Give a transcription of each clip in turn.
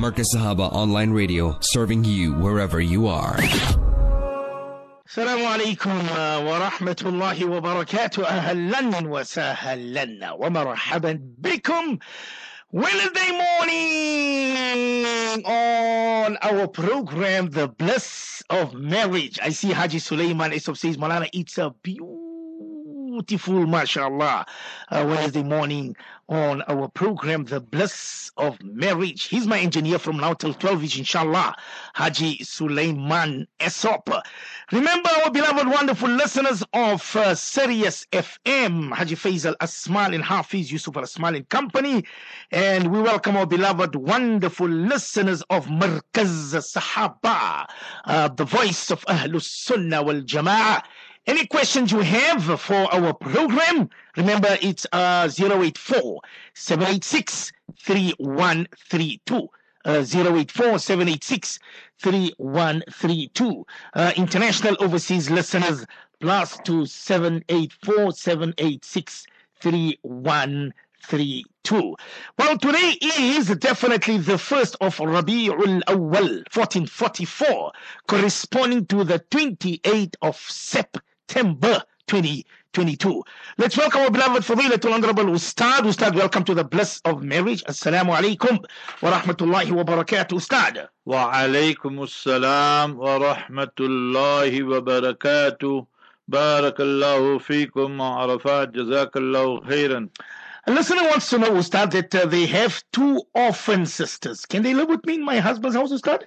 Markaz Sahaba Online Radio, serving you wherever you are. السلام عليكم ورحمة الله وبركاته أهلا وسهلا ومرحبا بكم Wednesday morning on our program, The Bliss of Marriage. I see Haji Suleiman Isopsis Malana. It's a beautiful mashallah uh, Wednesday morning on our program The Bliss of Marriage. He's my engineer from now till 12 ish inshallah Haji Sulaiman Esop. Remember our beloved wonderful listeners of uh, Sirius FM, Haji Faisal Asmal and Hafiz Yusuf Al Asmal and Company. And we welcome our beloved wonderful listeners of Markaz Sahaba, uh, the voice of Ahlus Sunnah wal Jama'ah. Any questions you have for our program? Remember, it's uh, 084 786 3132. Uh, 084 786 3132. Uh, international overseas listeners, plus 2784 786 3132. Well, today is definitely the first of Rabi'ul Awwal, 1444, corresponding to the 28th of September 2022. Let's welcome our beloved Fadila to Honorable Ustad. Ustad, welcome to the Bliss of Marriage. Assalamu alaikum wa rahmatullahi wa barakatuh, Ustad. Wa alaikum assalam wa rahmatullahi wa barakatuh. Barakallahu feekum wa arafat. Jazakallahu khairan. A listener wants to know, Ustad, that uh, they have two orphan sisters. Can they live with me in my husband's house, Ustad?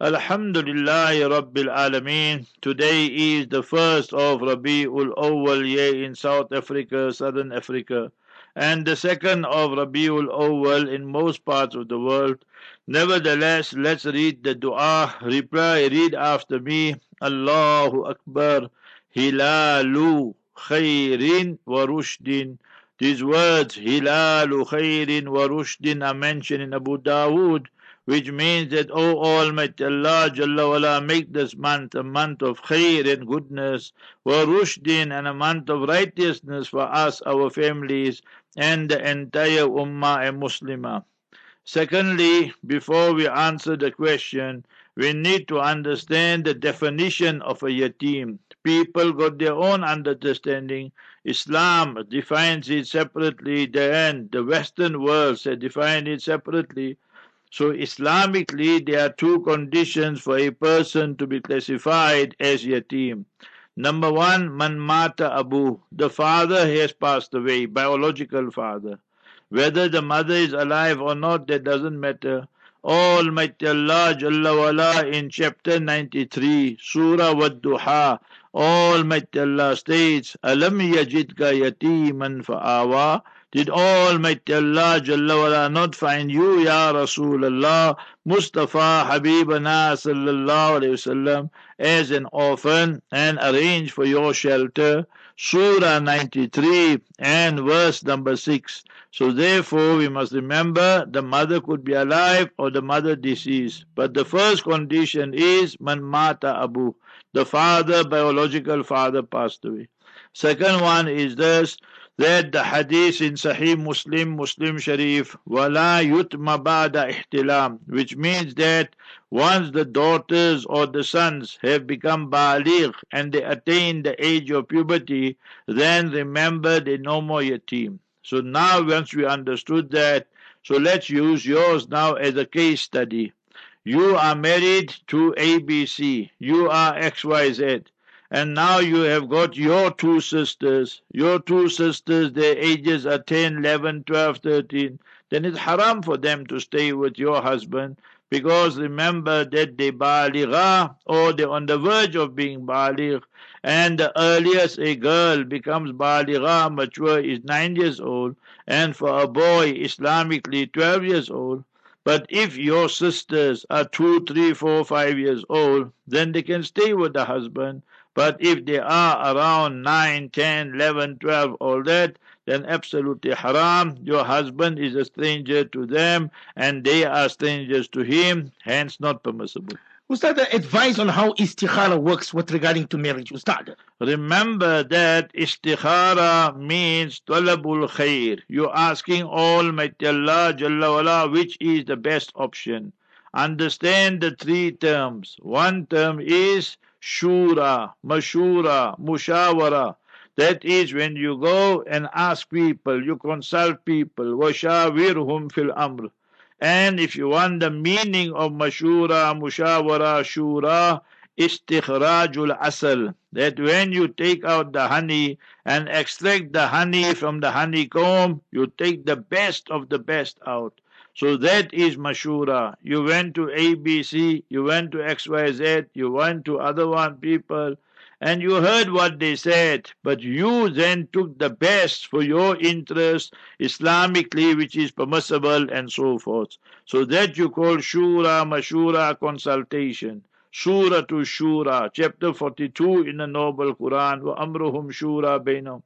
Alhamdulillah Rabbil Alameen. Today is the first of Rabi'ul Awwal year in South Africa, Southern Africa, and the second of Rabi'ul Awwal in most parts of the world. Nevertheless, let's read the dua. Reply, read after me. Allahu Akbar. Hilalu khairin wa rushdin. These words, Hilalu khairin wa rushdin, are mentioned in Abu Dawood which means that, O Almighty Allah, Jalla wala, make this month a month of khair and goodness, wa rushdin, and a month of righteousness for us, our families, and the entire Ummah and Muslimah. Secondly, before we answer the question, we need to understand the definition of a yatim. People got their own understanding. Islam defines it separately, then the Western world has defined it separately. So Islamically, there are two conditions for a person to be classified as yatim. Number one, man mata abu. The father has passed away, biological father. Whether the mother is alive or not, that doesn't matter. Almighty Allah Jalla wala in chapter 93, Surah Wad-Duha, Almighty Allah states, Alam yajidka yatiman fa'awa. Did Almighty Allah Jalla wala not find you, Ya Rasulullah, Mustafa Habibana Sallallahu Alaihi Wasallam, as an orphan and arrange for your shelter? Surah 93 and verse number 6. So therefore we must remember the mother could be alive or the mother deceased. But the first condition is man mata abu. The father, biological father passed away. Second one is this that the hadith in Sahih Muslim, Muslim Sharif, wala yutma ba'da ihtilam, which means that once the daughters or the sons have become baligh and they attain the age of puberty, then remember they no more yatim. So now once we understood that, so let's use yours now as a case study. You are married to ABC. You are XYZ and now you have got your two sisters, your two sisters, their ages are 10, 11, 12, 13, then it's haram for them to stay with your husband because remember that they baligha or they're on the verge of being baligh. And the earliest a girl becomes baligha mature is 9 years old. And for a boy islamically 12 years old. But if your sisters are two, three, four, five years old, then they can stay with the husband. But if they are around 9, 10, 11, 12, all that, then absolutely haram. Your husband is a stranger to them and they are strangers to him, hence not permissible. Ustad, advice on how istikhara works with regarding to marriage, Ustad. Remember that istikhara means talabul khair. You're asking Almighty Allah Jalla wala which is the best option. Understand the three terms. One term is shura, mashura, mushawara. That is when you go and ask people, you consult people, washawirhum fil amr. And if you want the meaning of mashura, mushawara, shura, istikhrajul asal, that when you take out the honey and extract the honey from the honeycomb, you take the best of the best out. So that is mashura. You went to ABC, you went to XYZ, you went to other one people, and you heard what they said, but you then took the best for your interest Islamically, which is permissible, and so forth. So that you call shura, mashura, consultation. Surah to Shura, chapter 42 in the Noble Quran, wa amruhum shura bainam.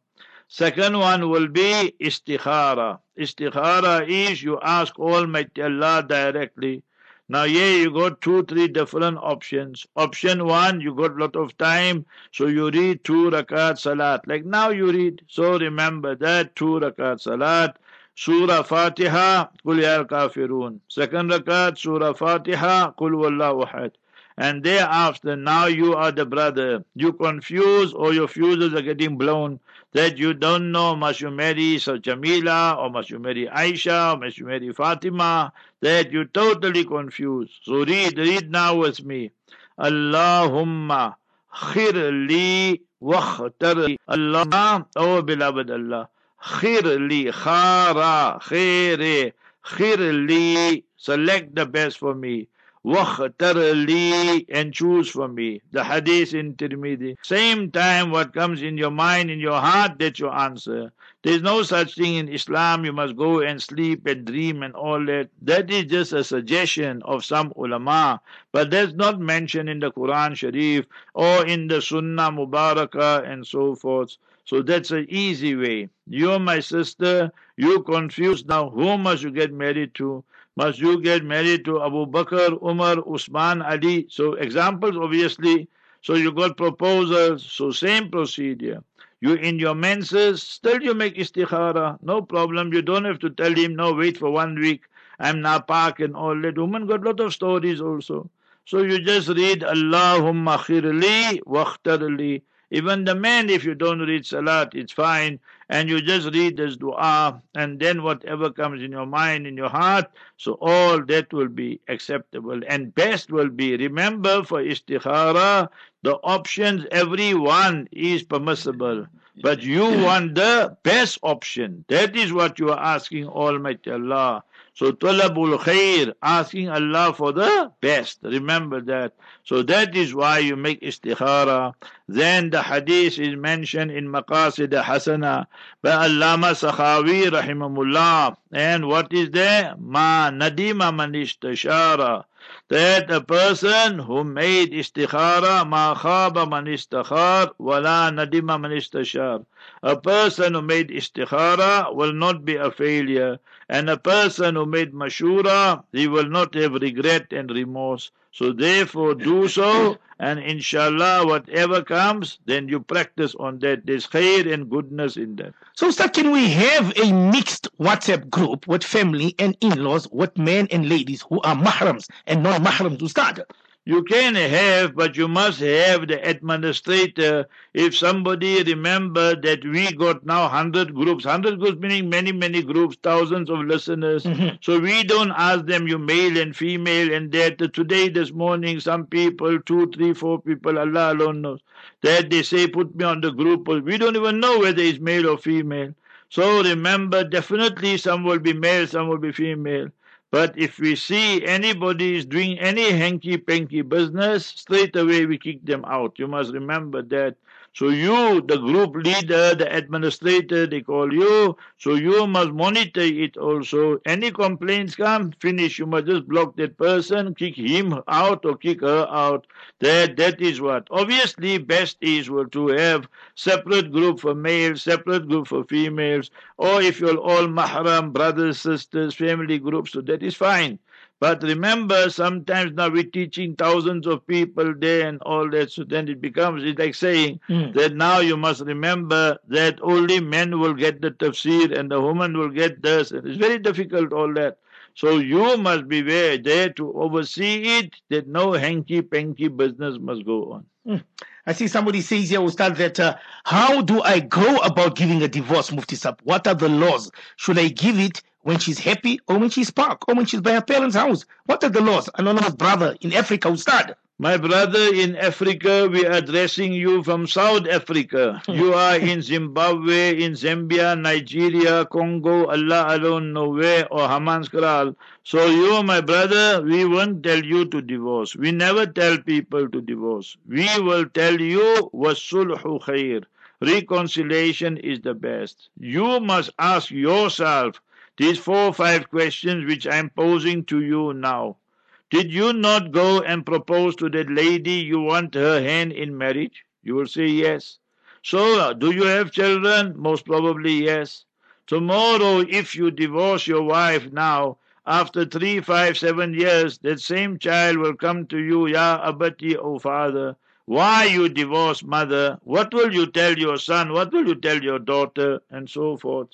Second one will be istikhara. Istikhara is you ask Almighty Allah directly. Now here you got two, three different options. Option one, you got lot of time, so you read two rakat salat. Like now you read. So remember that two rakat salat. Surah Fatiha, Kul Ya Kafirun. Second rakat, Surah Fatiha, Kul Wallahu Ahad. And thereafter, now you are the brother. You confuse or your fuses are getting blown that you don't know must you marry Jamila or must you marry Aisha or must you marry Fatima, that you totally confused. So read, read now with me. Allahumma khirli wakhtar Allah, oh beloved Allah, khirli, khara, khire, khirli, select the best for me. وَاخْتَرْ لِي and choose for me. The hadith in Tirmidhi. Same time what comes in your mind, in your heart, that you answer. There is no such thing in Islam, you must go and sleep and dream and all that. That is just a suggestion of some ulama. But that's not mentioned in the Quran Sharif or in the Sunnah Mubarakah and so forth. So that's an easy way. You're my sister, you confused now. Who must you get married to? Must you get married to Abu Bakr, Umar, Usman, Ali? So examples obviously. So you got proposals. So same procedure. You in your menses, still you make istikhara. No problem. You don't have to tell him, no, wait for one week. I'm napak and all that. Woman got lot of stories also. So you just read Allahumma khirli waqtarli. Even the man, if you don't read Salat, it's fine. And you just read this dua, and then whatever comes in your mind, in your heart, so all that will be acceptable. And best will be, remember for istikhara, the options, every one is permissible. But you want the best option. That is what you are asking Almighty Allah. So talabul khair, asking Allah for the best. Remember that. So that is why you make istikhara. Then the hadith is mentioned in Maqasid Hasana by Allama Sakhawi rahimahullah. And what is there? Ma nadima man istashara that a person who made istikhara ma khaba man istikhar wala nadima man istashar a person who made istikhara will not be a failure and a person who made mashura he will not have regret and remorse. So therefore do so and inshallah whatever comes then you practice on that. There's khair and goodness in that. So, sir, can we have a mixed WhatsApp group with family and in-laws, with men and ladies who are mahrams and non-mahrams to start? You can have, but you must have the administrator. If somebody remember that we got now 100 groups, 100 groups meaning many, many groups, thousands of listeners. Mm-hmm. So we don't ask them, you male and female, and that today, this morning, some people, two, three, four people, Allah alone knows, that they say, put me on the group. We don't even know whether it's male or female. So remember, definitely some will be male, some will be female. But if we see anybody is doing any hanky panky business, straight away we kick them out. You must remember that. So you, the group leader, the administrator, they call you. So you must monitor it also. Any complaints come, finish. You must just block that person, kick him out or kick her out. That that is what. Obviously, best is well, to have separate group for males, separate group for females, or if you're all mahram, brothers, sisters, family groups, so that is fine. But remember, sometimes now we're teaching thousands of people there and all that, so then it becomes it's like saying Mm. that now you must remember that only men will get the tafsir and the woman will get this. And it's very difficult, all that. So you must be there, there to oversee it, that no hanky panky business must go on. I see somebody says here, Ustad, that uh, how do I go about giving a divorce, Mufti Sab? What are the laws? Should I give it when she's happy or when she's parked or when she's by her parents' house? What are the laws? Anonymous brother in Africa, Ustad. My brother in Africa, we are addressing you from South Africa. You are in Zimbabwe, in Zambia, Nigeria, Congo, Allah alone know where, or Hammanskraal. So you, my brother, we won't tell you to divorce. We never tell people to divorce. We will tell you, wasulhu khair. Reconciliation is the best. You must ask yourself these four or five questions which I am posing to you now. Did you not go and propose to that lady you want her hand in marriage? You will say yes. So, do you have children? Most probably yes. Tomorrow, if you divorce your wife now, after three, five, seven years, that same child will come to you, Ya Abati, O father. Why you divorce mother? What will you tell your son? What will you tell your daughter? And so forth.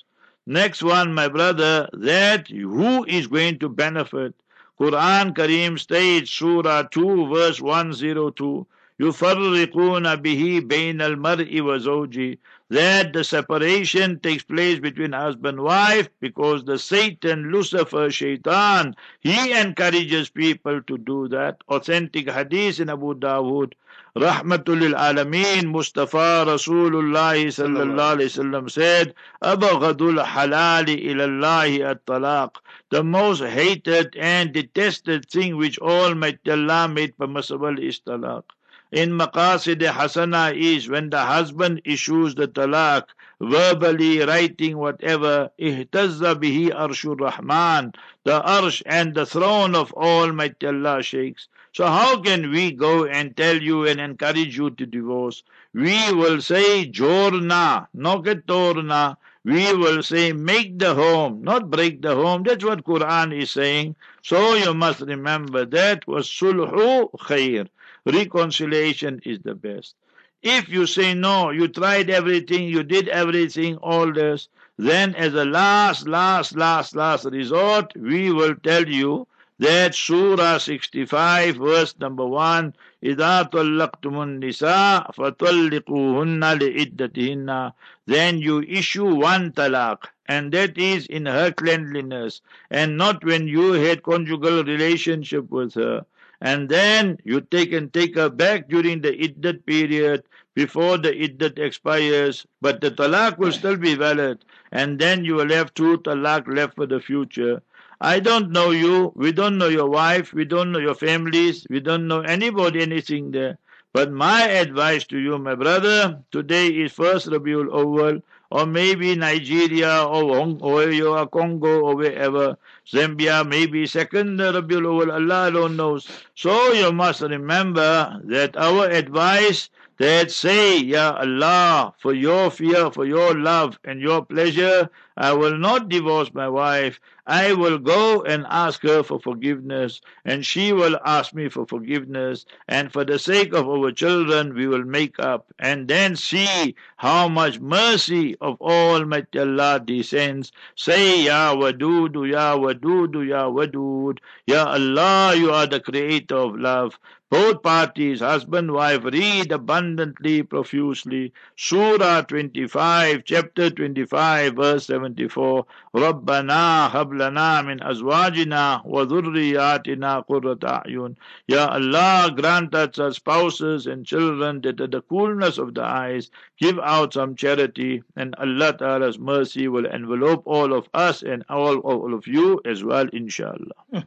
Next one, my brother, that who is going to benefit? Quran Kareem states, Surah 2, verse 102, يُفَرِّقُونَ بِهِ بَيْنَ الْمَرْءِ وَزَوْجِهِ that the separation takes place between husband and wife because the Satan, Lucifer, Shaitan, he encourages people to do that. Authentic hadith in Abu Dawood. Rahmatul Alameen Mustafa Rasulullah sallallahu alayhi wasallam said, Abghadul halali ilallahi at talaq. The most hated and detested thing which all Almighty Allah made permissible is talaq. In Maqasid Hasana is when the husband issues the talaq, verbally writing whatever, ihtazza bihi arshur rahman, the arsh and the throne of Almighty Allah shakes. So how can we go and tell you and encourage you to divorce? We will say jorna, noketorna. We will say make the home, not break the home. That's what Quran is saying. So you must remember that was sulhu khair. Reconciliation is the best. If you say no, you tried everything, you did everything, all this, then as a last, last, last, last resort, we will tell you that Surah 65, verse number 1, إِذَا طَلَّقْتُمُ النِّسَاءَ فَطَلِّقُوهُنَّ لِعِدَّتِهِنَّ Then you issue one talaq, and that is in her cleanliness, and not when you had conjugal relationship with her. And then you take and take her back during the iddat period before the iddat expires, but the talaq will still be valid, and then you will have two talaq left for the future. I don't know you, we don't know your wife, we don't know your families, we don't know anybody, anything there. But my advice to you, my brother, today is first Rabiul Awal, or maybe Nigeria, or Hong, or Congo, or wherever, Zambia, maybe second Rabiul Awal, Allah alone knows. So you must remember that our advice that say, Ya Allah, for your fear, for your love and your pleasure, I will not divorce my wife. I will go and ask her for forgiveness, and she will ask me for forgiveness, and for the sake of our children, we will make up, and then see how much mercy of Almighty Allah descends. Say, Ya Wadudu, Ya Wadudu, Ya Wadud, Ya Allah, you are the creator of love. Both parties, husband, wife, read abundantly, profusely. Surah 25, chapter 25, verse 74. رَبَّنَا هَبْ لَنَا مِنْ أَزْوَاجِنَا وَذُرِّيَّاتِنَا قُرَّةَ أَعْيُنٍ Ya Allah, grant us our spouses and children that at the coolness of the eyes give out some charity and Allah Ta'ala's mercy will envelope all of us and all, all of you as well, inshallah.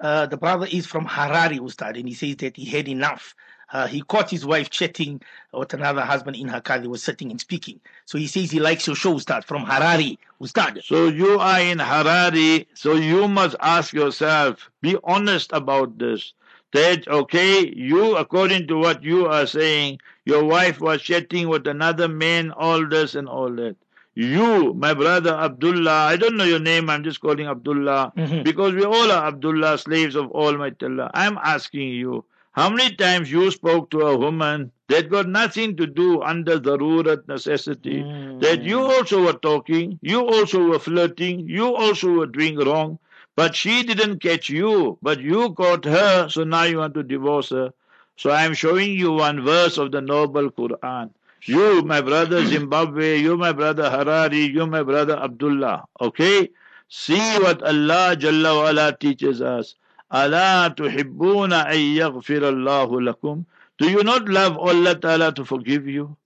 Uh, the brother is from Harare, Ustad, and he says that he had enough. Uh, he caught his wife chatting with another husband in her car. They were sitting and speaking. So he says he likes your show, Ustad, from Harare, Ustad. So you are in Harare, so you must ask yourself, be honest about this. That, okay, you, according to what you are saying, your wife was chatting with another man, all this and all that. You, my brother Abdullah, I don't know your name, I'm just calling Abdullah, Mhm. because we all are Abdullah, slaves of Almighty Allah. I'm asking you, how many times you spoke to a woman that got nothing to do under the rurat necessity, Mm. that you also were talking, you also were flirting, you also were doing wrong, but she didn't catch you, but you caught her, so now you want to divorce her. So I'm showing you one verse of the noble Quran. You, my brother Zimbabwe, you, my brother Harari, you, my brother Abdullah. Okay? See what Allah Jalla wa'ala teaches us. Allah tuhibbuna yaghfirallahu lakum. Do you not love Allah Ta'ala to forgive you?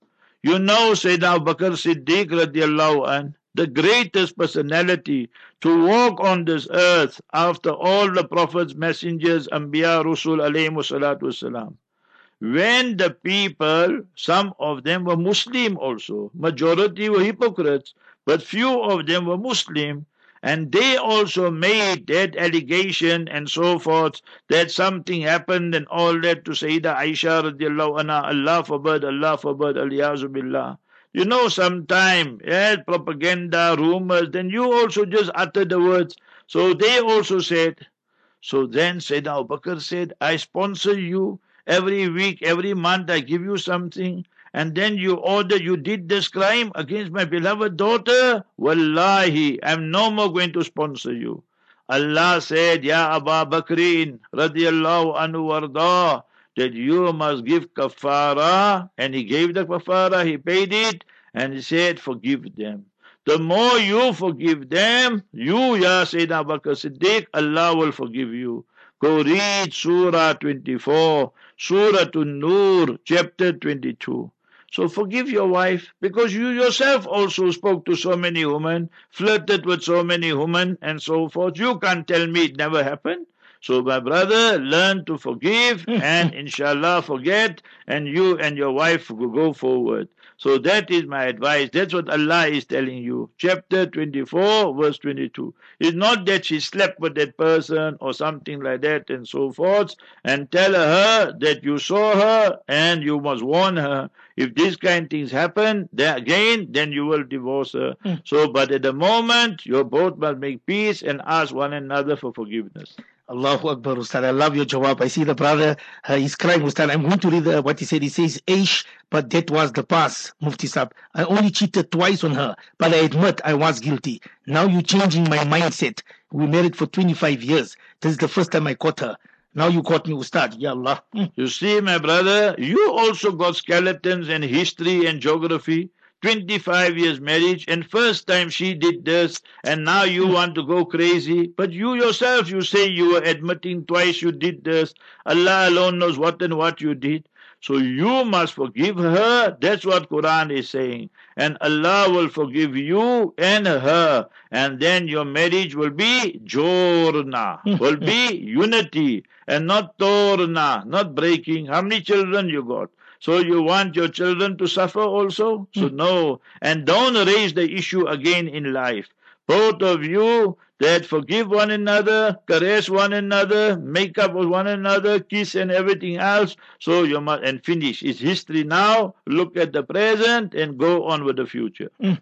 You know Sayyidina Abu Bakr Siddiq radiallahu an, the greatest personality to walk on this earth after all the prophets, messengers, Anbiya, Rusul alayhi salatu wasalam. When the people, some of them were Muslim also, majority were hypocrites, but few of them were Muslim, and they also made that allegation and so forth that something happened and all that to Sayyidah Aisha radiallahu anha, Allah forbid, Allah forbid, aliyazu billah. You know, sometime, yeah, propaganda, rumors, then you also just utter the words. So they also said, so then Sayyidina Abu Bakr said, I sponsor you every week, every month, I give you something. And then you order, you did this crime against my beloved daughter. Wallahi, I'm no more going to sponsor you. Allah said, Ya Abu Bakrin, radiallahu anhu warda, that you must give kafara. And he gave the kafara, he paid it, and he said, forgive them. The more you forgive them, you, Ya Sayyidina Bakr Siddiq, Allah will forgive you. Go read Surah 24, Surah An-Nur, chapter 22. So forgive your wife because you yourself also spoke to so many women, flirted with so many women, and so forth. You can't tell me it never happened. So, my brother, learn to forgive and inshallah forget, and you and your wife will go forward. So, that is my advice. That's what Allah is telling you. Chapter 24, verse 22. It's not that she slept with that person or something like that and so forth, and tell her that you saw her and you must warn her. If these kind of things happen, then again, then you will divorce her. Hmm. So, but at the moment, you both must make peace and ask one another for forgiveness. Allahu Akbar, Ustad. I love your jawab. I see the brother, uh, he's crying, Ustad. I'm going to read the, what he said. He says, Aish, but that was the past, Mufti Sab. I only cheated twice on her, but I admit I was guilty. Now you're changing my mindset. We married for 25 years. This is the first time I caught her. Now you caught me, Ustad. Ya Allah. Hmm. You see, my brother, you also got skeletons and history and geography. 25 years marriage, and first time she did this, and now you hmm. want to go crazy. But you yourself, you say you were admitting twice you did this. Allah alone knows what and what you did. So you must forgive her. That's what Quran is saying. And Allah will forgive you and her. And then your marriage will be jorna, will be unity, and not torna, not breaking. How many children you got? So you want your children to suffer also? So hmm. no. And don't raise the issue again in life. Both of you that forgive one another, caress one another, make up with one another, kiss and everything else. So you must and finish. It's history now. Look at the present and go on with the future. Hmm.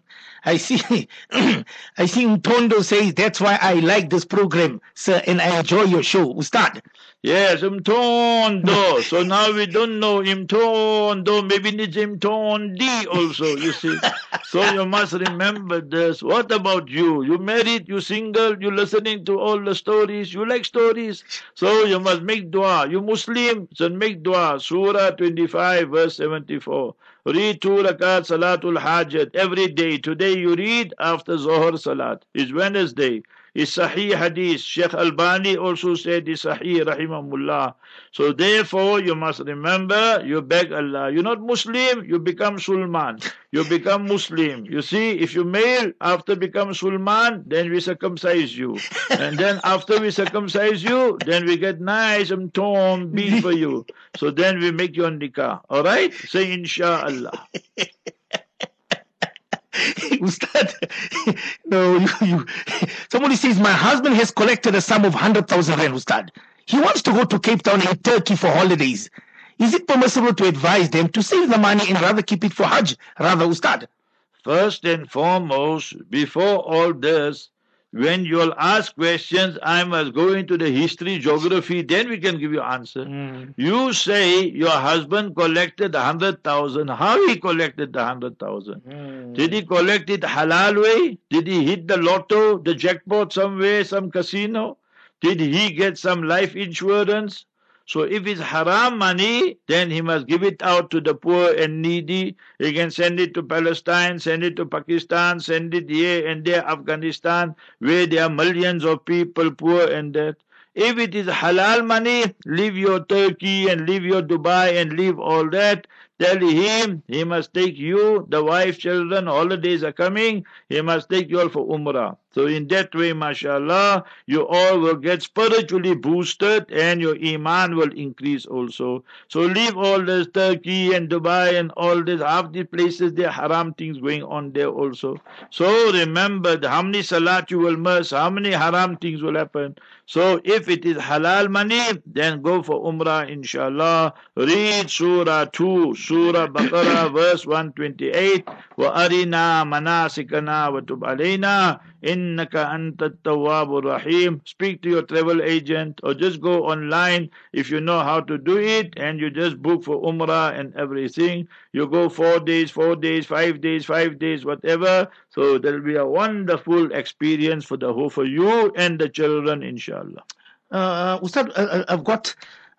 I see. I see Tondo says that's why I like this program, sir, and I enjoy your show, Ustad. Yes, imtondo. so now we don't know imtondo. Maybe needs imtondi also, you see. so you must remember this. What about you? You married, you single, you listening to all the stories. You like stories. So you must make dua. You Muslim, so make dua. Surah 25, verse 74. Read two rakat Salatul Hajat every day. Today you read after Zohar Salat. It's Wednesday is Sahih Hadith. Sheikh Albani also said is Sahih Rahimahullah. So therefore you must remember you beg Allah. You're not Muslim, you become Sulman. You become Muslim. You see, if you male, after become Sulman, then we circumcise you. And then after we circumcise you, then we get nice and torn beef for you. So then we make your nikah. Alright? Say inshallah. Ustad, no, you, you, somebody says, my husband has collected a sum of 100,000 rand, Ustad. He wants to go to Cape Town in Turkey for holidays. Is it permissible to advise them to save the money and rather keep it for Hajj, rather, Ustad? First and foremost, before all this, when you'll ask questions, I must go into the history, geography, then we can give you answer. Mm. You say your husband collected a hundred thousand. How he collected the hundred thousand? Mm. Did he collect it halal way? Did he hit the lotto, the jackpot somewhere, some casino? Did he get some life insurance? So if it's haram money, then he must give it out to the poor and needy. He can send it to Palestine, send it to Pakistan, send it here and there, Afghanistan, where there are millions of people poor and that. If it is halal money, leave your Turkey and leave your Dubai and leave all that. Tell him he must take you, the wife, children, holidays are coming. He must take you all for Umrah. So in that way, mashallah, you all will get spiritually boosted and your iman will increase also. So leave all this Turkey and Dubai and all this, half the places there haram things going on there also. So remember how many salat you will miss, how many haram things will happen. So if it is halal money, then go for Umrah inshallah. Read Surah 2, Surah Baqarah verse 128. وَأَرِنَا مَنَاسِكَنَا وَتُبْ عَلَيْنَا innaka anta tawabur rahim speak to your travel agent or just go online if you know how to do it and you just book for umrah and everything you go 4 days 4 days 5 days 5 days whatever so there will be a wonderful experience for the whole for you and the children inshallah uh, uh Ustad, uh, uh, I've got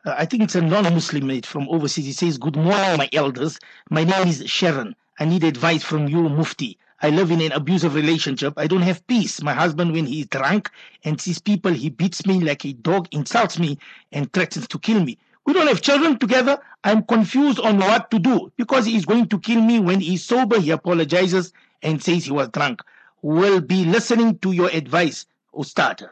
uh, I think it's a non-Muslim mate from overseas. He says, "Good morning, my elders. My name is Sharon. I need advice from you, Mufti. I live in an abusive relationship. I don't have peace. My husband, when he's drunk and sees people, he beats me like a dog, insults me, and threatens to kill me. We don't have children together. I'm confused on what to do because he's going to kill me when he's sober. He apologizes and says he was drunk. We'll be listening to your advice, Ustad.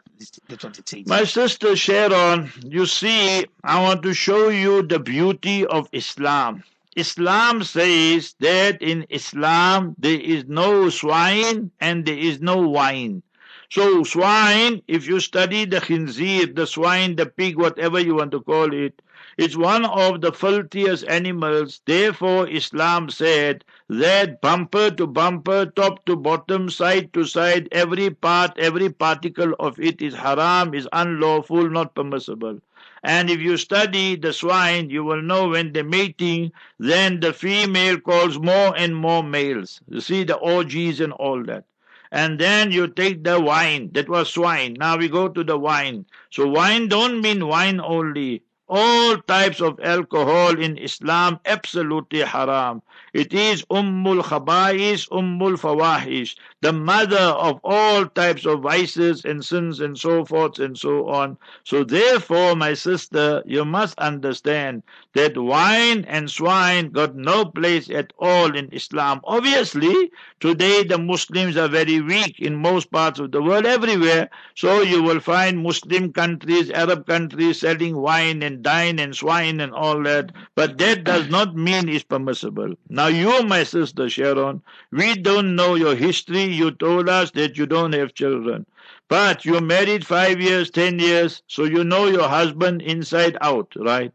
That's what it says. My sister Sharon, you see, I want to show you the beauty of Islam. Islam says that in Islam there is no swine and there is no wine. So swine, if you study the khinzir, the swine, the pig, whatever you want to call it, it's one of the filthiest animals. Therefore, Islam said that bumper to bumper, top to bottom, side to side, every part, every particle of it is haram, is unlawful, not permissible. And if you study the swine, you will know when they're mating, then the female calls more and more males. You see the orgies and all that. And then you take the wine, that was swine. Now we go to the wine. So wine don't mean wine only. All types of alcohol in Islam absolutely haram. It is Ummul Khaba'is, Ummul Fawahish, the mother of all types of vices and sins and so forth and so on. So therefore, my sister, you must understand that wine and swine got no place at all in Islam. Obviously, today the Muslims are very weak in most parts of the world, everywhere. So you will find Muslim countries, Arab countries selling wine and dine and swine and all that. But that does not mean it's permissible. Now you, my sister Sharon, we don't know your history. You told us that you don't have children. But you're married five years, ten years, so you know your husband inside out, right?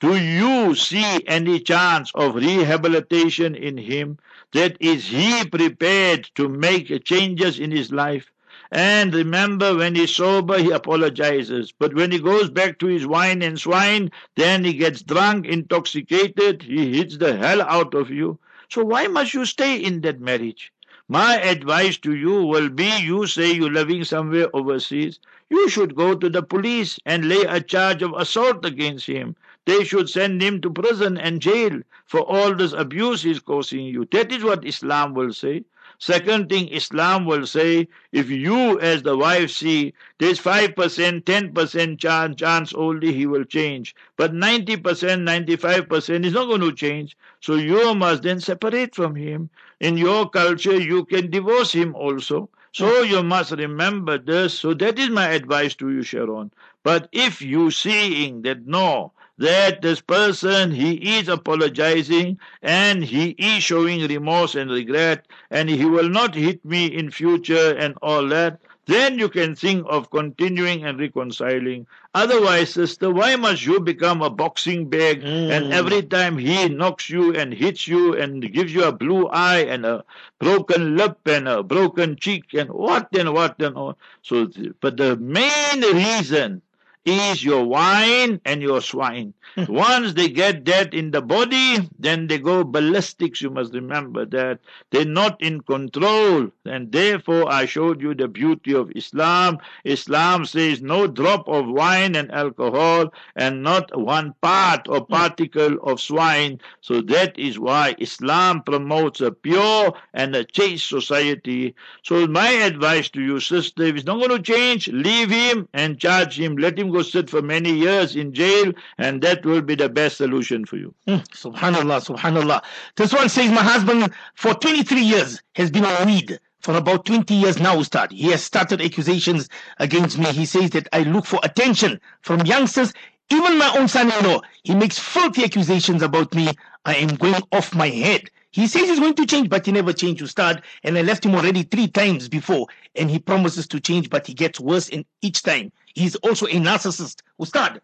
Do you see any chance of rehabilitation in him? That is he prepared to make changes in his life? And remember, when he's sober, he apologizes. But when he goes back to his wine and swine, then he gets drunk, intoxicated, he hits the hell out of you. So why must you stay in that marriage? My advice to you will be you say you're living somewhere overseas. You should go to the police and lay a charge of assault against him. They should send him to prison and jail for all this abuse he's causing you. That is what Islam will say. Second thing Islam will say, if you as the wife see there's 5%, 10% chance, chance only he will change. But 90%, 95% is not going to change. So you must then separate from him. In your culture, you can divorce him also. So you must remember this. So that is my advice to you, Sharon. But if you seeing that no, that this person he is apologizing and he is showing remorse and regret and he will not hit me in future and all that then you can think of continuing and reconciling otherwise sister why must you become a boxing bag Mm. and every time he knocks you and hits you and gives you a blue eye and a broken lip and a broken cheek and what and what and all so but the main reason is your wine and your swine. Hmm. Once they get that in the body, then they go ballistics. You must remember that they're not in control. And therefore, I showed you the beauty of Islam. Islam says no drop of wine and alcohol and not one part or hmm. particle of swine. So that is why Islam promotes a pure and a chaste society. So my advice to you, sister, if he's not going to change, leave him and charge him. Let him go sit for many years in jail, and that will be the best solution for you. Mm, Subhanallah, Subhanallah. This one says, My husband for 23 years has been on weed. For about 20 years now, Ustad. He has started accusations against me. He says that I look for attention from youngsters, even my own son in law. He makes filthy accusations about me. I am going off my head. He says he's going to change, but he never changed, Ustad. And I left him already three times before. And he promises to change, but he gets worse in each time. He's also a narcissist, Ustad.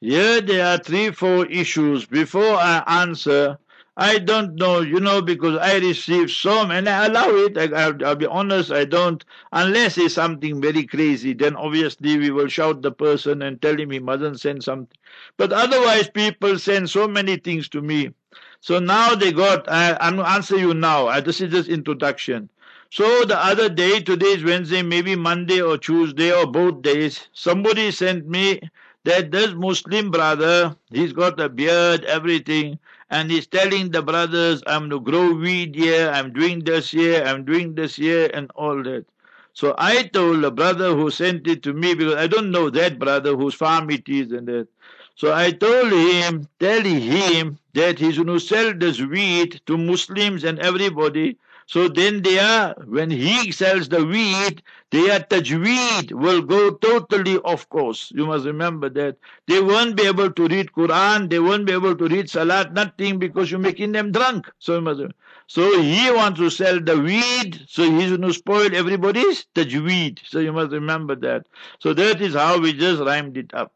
Here there are three, four issues. Before I answer, I don't know, you know, because I receive some, and I allow it. I, I'll, I'll be honest, I don't, unless it's something very crazy, then obviously we will shout the person and tell him he mustn't send something. But otherwise, people send so many things to me. So now they got, I, to answer you now. I, this is just introduction. So the other day, today is Wednesday, maybe Monday or Tuesday or both days, somebody sent me that this Muslim brother, he's got a beard, everything, and he's telling the brothers, I'm to grow weed here, I'm doing this here, I'm doing this here, and all that. So I told the brother who sent it to me, because I don't know that brother whose farm it is and that. So I told him, tell him that he's going to sell this weed to Muslims and everybody. So then they are, when he sells the weed, their tajweed will go totally off course. You must remember that. They won't be able to read Quran, they won't be able to read Salat, nothing because you're making them drunk. So you must so he wants to sell the weed, so he's going to spoil everybody's tajweed. So you must remember that. So that is how we just rhymed it up.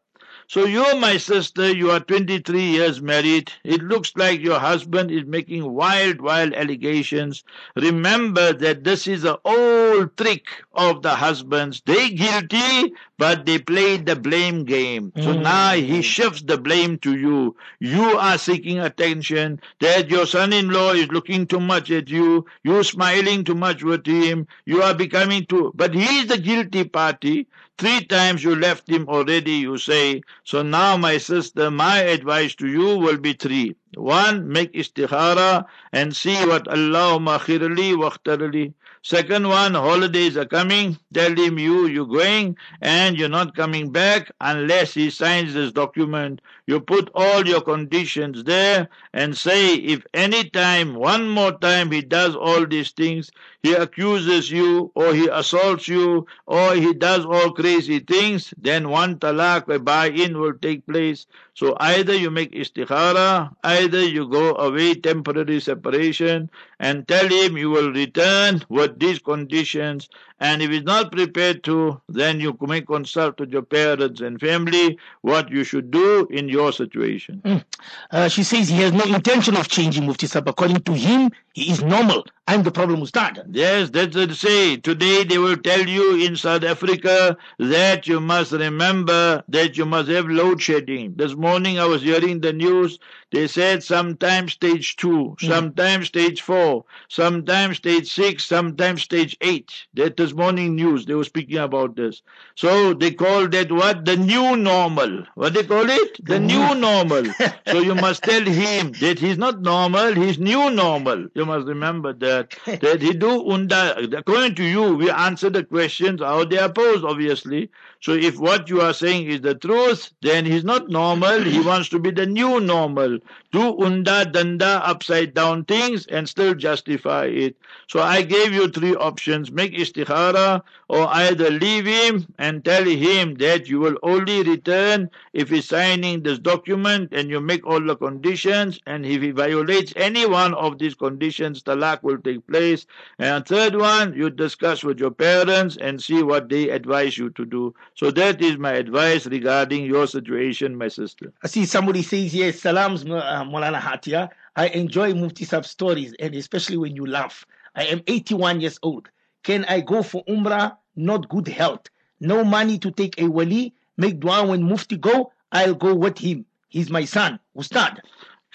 So you, my sister, you are 23 years married. It looks like your husband is making wild, wild allegations. Remember that this is an old trick of the husbands. They guilty, but they played the blame game. So Mm. now he shifts the blame to you. You are seeking attention that your son-in-law is looking too much at you. You're smiling too much with him. You are becoming too, but he is the guilty party. Three times you left him already, you say. So now, my sister, my advice to you will be three. One, make istikhara and see what Allah makhirli waqtarli. Second one, holidays are coming. Tell him you, you're going and you're not coming back unless he signs this document. You put all your conditions there and say if any time, one more time he does all these things, he accuses you or he assaults you or he does all crazy things, then one talaq, a buy-in will take place. So either you make istikhara, either you go away temporary separation and tell him you will return with these conditions And if he's not prepared to, then you may consult with your parents and family what you should do in your situation. Uh, she says he has no intention of changing Mufti Sab. According to him, he is normal. I'm the problem, Ustad. Yes, that's what they say. Today they will tell you in South Africa that you must remember that you must have load shedding. This morning I was hearing the news. They said sometimes stage two, mm. sometimes stage four, sometimes stage six, sometimes stage eight. That this morning news they were speaking about this. So they call that what? The new normal. What they call it? The new normal. so you must tell him that he's not normal, he's new normal. You must remember that. That he do unda according to you, we answer the questions how they are posed, obviously. So if what you are saying is the truth, then he's not normal, he wants to be the new normal. Do unda danda upside down things and still justify it. So I gave you three options. Make istikhara or either leave him and tell him that you will only return if he's signing this document and you make all the conditions and if he violates any one of these conditions, talaq will take place. And third one, you discuss with your parents and see what they advise you to do. So that is my advice regarding your situation, my sister. I see somebody says yes Salams uh, Molana Hatia. I enjoy Mufti stories and especially when you laugh. I am 81 years old. Can I go for Umrah? Not good health. No money to take a wali. Make dua when Mufti go. I'll go with him. He's my son. Ustad.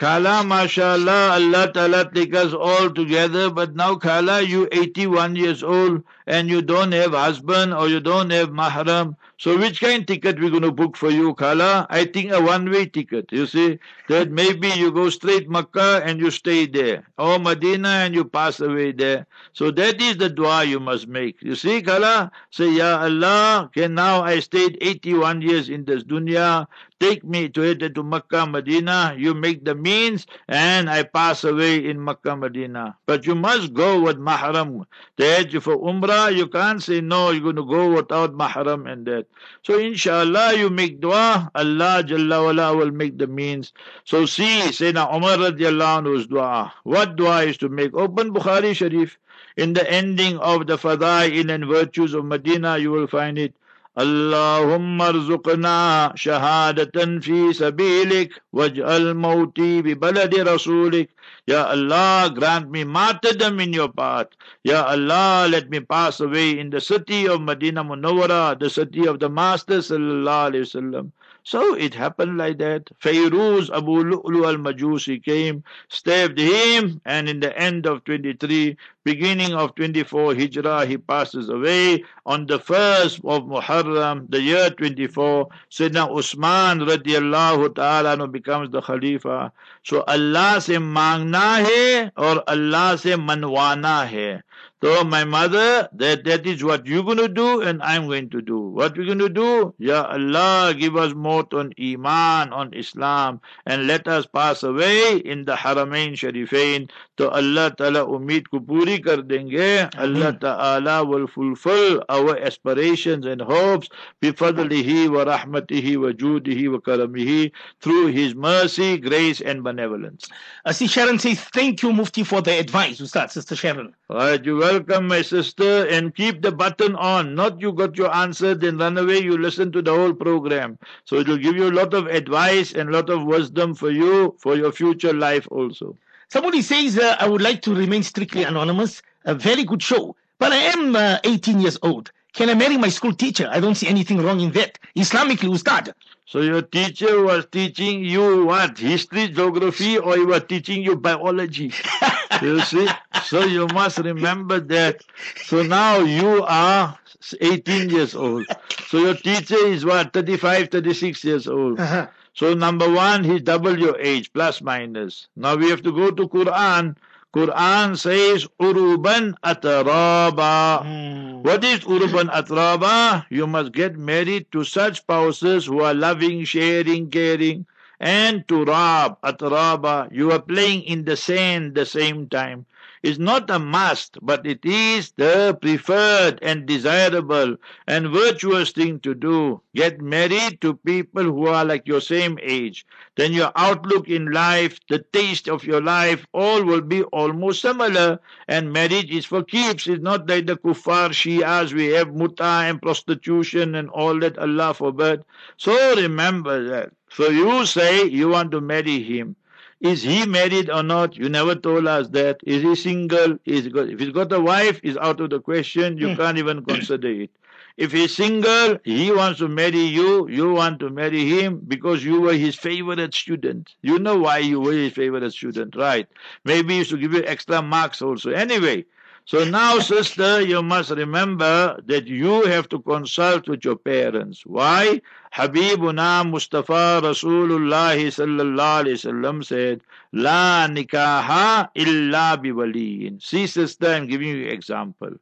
Khala, mashallah, Allah Ta'ala take us all together. But now, Khala, you 81 years old and you don't have husband or you don't have mahram. So which kind ticket we're going to book for you, Khala? I think a one-way ticket. You see, that maybe you go straight Makkah and you stay there, or Medina and you pass away there. So that is the dua you must make. You see, Khala, say, Ya Allah, can now I stayed 81 years in this dunya. Take me to it to Makkah, Medina. You make the means, and I pass away in Makkah, Medina. But you must go with mahram. That for Umrah, you can't say no. You're going to go without mahram and that. So inshallah you make dua, Allah Jalla wala will make the means. So see Sayyidina Umar radiallahu anhu's dua. What dua is to make? Open Bukhari Sharif. In the ending of the fadail and virtues of Medina you will find it. اللهم ارزقنا شهادة في سبيلك واجعل موتي ببلد رسولك Ya Allah, grant me martyrdom in your path. Ya Allah, let me pass away in the city of Medina Munawwara, the city of the Master Sallallahu Alaihi Wasallam. So it happened like that. Fayruz Abu Lu'lu al-Majusi came, stabbed him, and in the end of 23, beginning of 24 Hijrah, he passes away. On the first of Muharram, the year 24, Sayyidina Usman radiallahu ta'ala becomes the Khalifa. So Allah se mangna hai or Allah se manwana hai. So my mother, that, that is what you're going to do and I'm going to do. What we're going to do? Ya Allah, give us more on Iman, on Islam and let us pass away in the Haramain Sharifain. So Allah Ta'ala umid ko puri kar denge. Allah Ta'ala will fulfill our aspirations and hopes bifadlihi wa rahmatihi wa judihi wa karamihi through His mercy, grace and benevolence. I see Sharon says, thank you Mufti for the advice. Ustad, Sister Sharon. Right, you're welcome, my sister, and keep the button on. Not you got your answer, then run away. You listen to the whole program. So it will give you a lot of advice and a lot of wisdom for you for your future life also. Somebody says, uh, I would like to remain strictly anonymous. A very good show. But I am uh, 18 years old. Can I marry my school teacher? I don't see anything wrong in that. Islamically, Ustad. So your teacher was teaching you what? History, geography, or he was teaching you biology? you see? So you must remember that. So now you are 18 years old. So your teacher is what? 35, 36 years old. Uh-huh. So number one, he's double your age, plus minus. Now we have to go to Quran. Quran says uruban atraba. Hmm. What is uruban atraba? You must get married to such spouses who are loving, sharing, caring. And turab, atraba, you are playing in the sand the same time. Is not a must, but it is the preferred and desirable and virtuous thing to do. Get married to people who are like your same age. Then your outlook in life, the taste of your life, all will be almost similar. And marriage is for keeps. It's not like the kuffar Shias, we have muta and prostitution and all that Allah forbid. So remember that. So you say you want to marry him. Is he married or not? You never told us that. Is he single? Is he got, if he's got a wife, is out of the question. You hmm. can't even consider it. If he's single, he wants to marry you, you want to marry him because you were his favorite student. You know why you were his favorite student, right? Maybe he used to give you extra marks also. Anyway, so now, sister, you must remember that you have to consult with your parents. Why? Habibuna Mustafa Rasulullah sallallahu alayhi wasallam said, La nikaha illa biwaliyin. See, sister, I'm giving you example.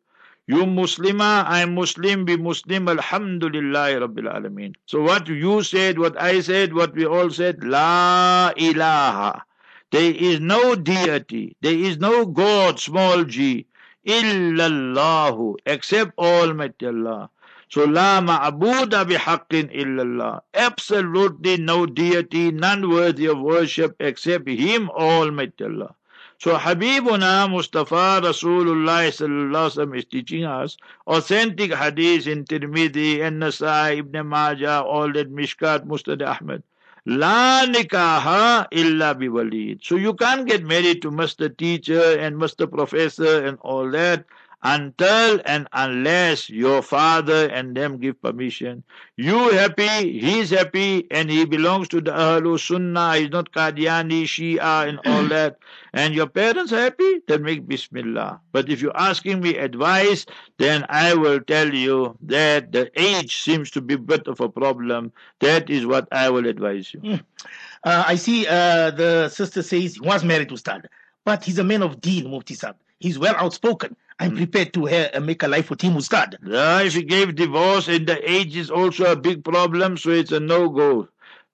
You Muslima, I'm Muslim, be Muslim, Alhamdulillah Rabbil Alameen. So what you said, what I said, what we all said, La ilaha. There is no deity, there is no God, small g, illallahu, except Almighty Allah. So la ma'buda bihaqqin illallah. Absolutely no deity, none worthy of worship except Him, Almighty Allah. So Habibuna Mustafa Rasulullah sallallahu is teaching us authentic hadith in Tirmidhi and Nasai, Ibn Majah, all that Mishkat, Musnad Ahmad. La nikaha illa biwalid. So you can't get married to Mr. Teacher and Mr. Professor and all that until and unless your father and them give permission. You happy, he's happy, and he belongs to the Ahlul Sunnah, he's not Qadiani, Shia, and all that. And your parents happy, then make Bismillah. But if you're asking me advice, then I will tell you that the age seems to be a bit of a problem. That is what I will advise you. Mm. Uh, I see uh, the sister says he was married to Ustad, but he's a man of deen, Mufti. He's well outspoken. I'm prepared to uh, make a life for Team Ustad. Yeah, if he gave divorce and the age is also a big problem, so it's a no-go.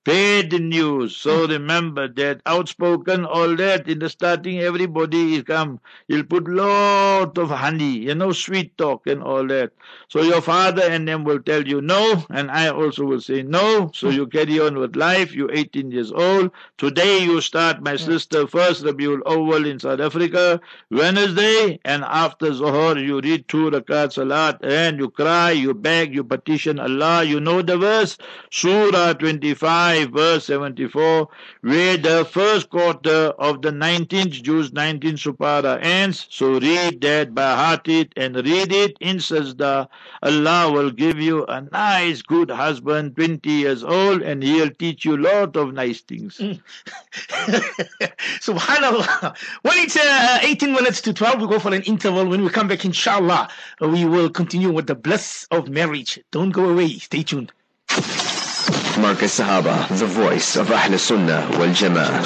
Bad news. So hmm. remember that outspoken, all that in the starting, everybody is come. You'll put lot of honey, you know, sweet talk and all that. So your father and them will tell you no, and I also will say no. So hmm. you carry on with life. You're 18 years old. Today you start, my hmm. sister, first Rabiul Awal in South Africa, Wednesday, and after Zohar you read two rakat salat, and you cry, you beg, you petition Allah. You know the verse, Surah 25. 5 verse 74 where the first quarter of the 19th Juz 19th Supara ends. So read that by heart it and read it in sajda. Allah will give you a nice good husband 20 years old and he'll teach you a lot of nice things. Subhanallah. Well, it's uh, 18 minutes to 12. We go for an interval. When we come back, inshallah, we will continue with the bliss of marriage. Don't go away. Stay tuned. Markaz Sahaba, the voice of Ahl Sunnah wal Jama'ah.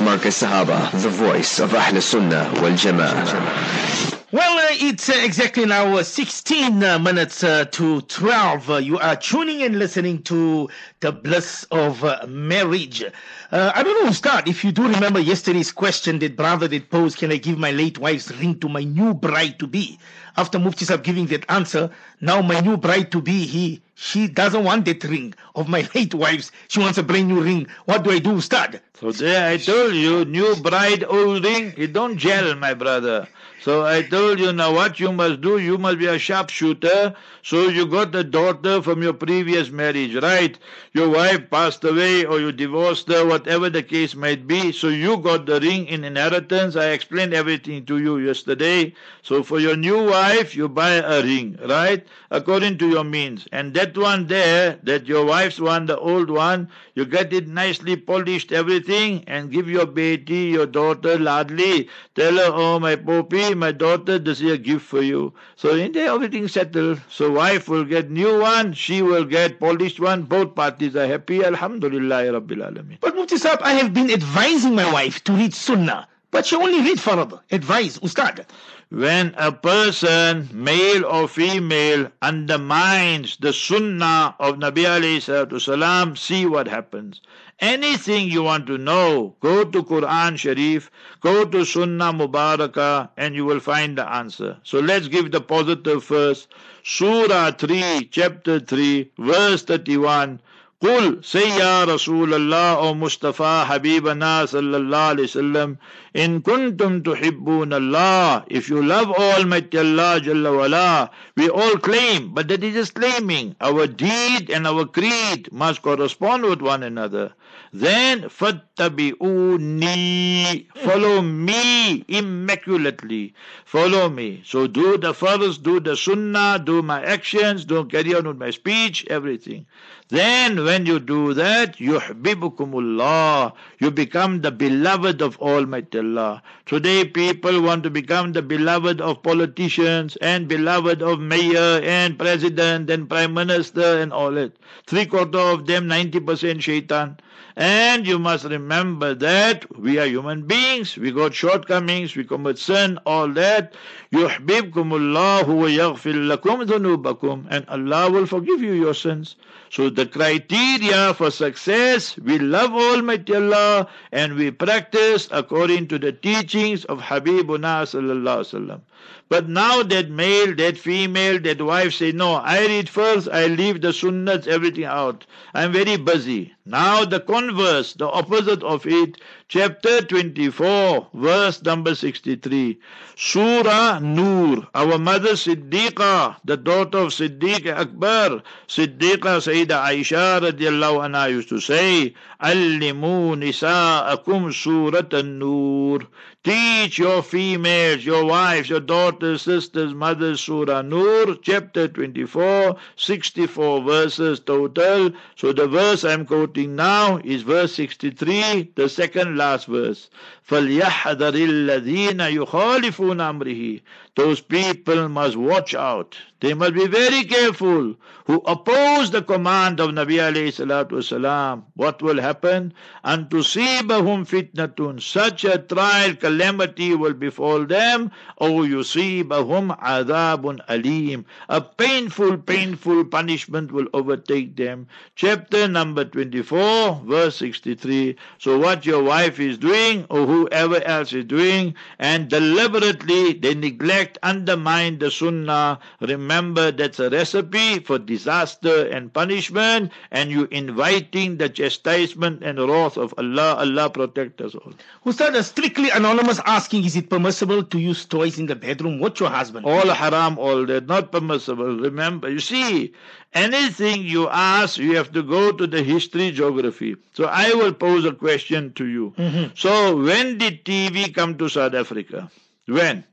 Markaz Sahaba, the voice of Ahl Sunnah wal Jama'ah. Well, uh, it's uh, exactly now uh, 16 uh, minutes uh, to 12. Uh, you are tuning and listening to the bliss of marriage. I don't know, start. If you do remember yesterday's question that brother did pose, can I give my late wife's ring to my new bride to be? After Mufti giving that answer, now my new bride to be, he she doesn't want that ring of my late wife's. She wants a brand new ring. What do I do, Ustad? So there I told you, new bride, old ring, it don't gel, my brother. So I told you now what you must do, you must be a sharpshooter. So you got a daughter from your previous marriage, right? Your wife passed away or you divorced her, whatever the case might be. So you got the ring in inheritance. I explained everything to you yesterday. So for your new wife, you buy a ring, right? According to your means. And that one there, that your wife's one, the old one, you get it nicely polished, everything, and give your baby, your daughter, Ladli. Tell her, oh my poppy, my daughter, this is a gift for you. So in there, everything settled. So wife will get new one, she will get polished one. Both parties are happy. Alhamdulillah, Rabbil Alameen. But Mufti Sahib, I have been advising my wife to read Sunnah. But she only read farad. Advise, Ustad. When a person, male or female, undermines the sunnah of Nabi alayhi salam, see what happens. Anything you want to know, go to Quran Sharif, go to Sunnah Mubarakah, and you will find the answer. So let's give the positive first. Surah 3, chapter 3, verse 31. قل say ya Rasulullah O Mustafa Habibana sallallahu alayhi wasallam in kuntum tuhibbun Allah if you love Almighty Allah Jalla wala we all claim but that is just claiming our deed and our creed must correspond with one another then fattabi'uni follow me immaculately follow me so do the first do the sunnah do my actions don't carry on with my speech everything then when you do that, yuhibbukumullah, you become the beloved of Almighty Allah. Today people want to become the beloved of politicians and beloved of mayor and president and prime minister and all that. Three quarter of them, 90% shaitan. And you must remember that we are human beings, we got shortcomings, we commit sin, all that. يُحْبِبْكُمُ اللَّهُ وَيَغْفِرْ لَكُمْ ذُنُوبَكُمْ And Allah will forgive you your sins. So the criteria for success, we love Almighty Allah and we practice according to the teachings of Habibuna sallallahu wasallam. But now that male, that female, that wife say, no, I read first, I leave the sunnahs, everything out. I'm very busy. Now the converse, the opposite of it, chapter 24, verse number 63. Surah Nur, our mother Siddiqa, the daughter of Siddiq Akbar, Siddiqa Sayyida Aisha radiallahu anha used to say, Allimu nisa'akum surat an-nur. Teach your females, your wives, your daughters, sisters, mothers, Surah Nur, chapter 24, 64 verses total. So the verse I'm quoting now is verse 63, the second last verse. فَلْيَحْذَرِ الَّذِينَ يُخَالِفُونَ أَمْرِهِ those people must watch out. They must be very careful who oppose the command of Nabi alayhi salatu wasalam. What will happen? And to see tusibahum fitnatun. Such a trial, calamity will befall them. Or yusibahum adabun alim. A painful, painful punishment will overtake them. Chapter number 24, verse 63. So what your wife is doing, or whoever else is doing, and deliberately they neglect, undermine the sunnah, remember that's a recipe for disaster and punishment, and you inviting the chastisement and wrath of Allah. Allah protect us all. Ustad, a strictly anonymous asking, is it permissible to use toys in the bedroom with your husband? All haram, all that, not permissible. Remember, you see, anything you ask, you have to go to the history, geography. So I will pose a question to you. Mm-hmm. So when did TV come to South Africa? When?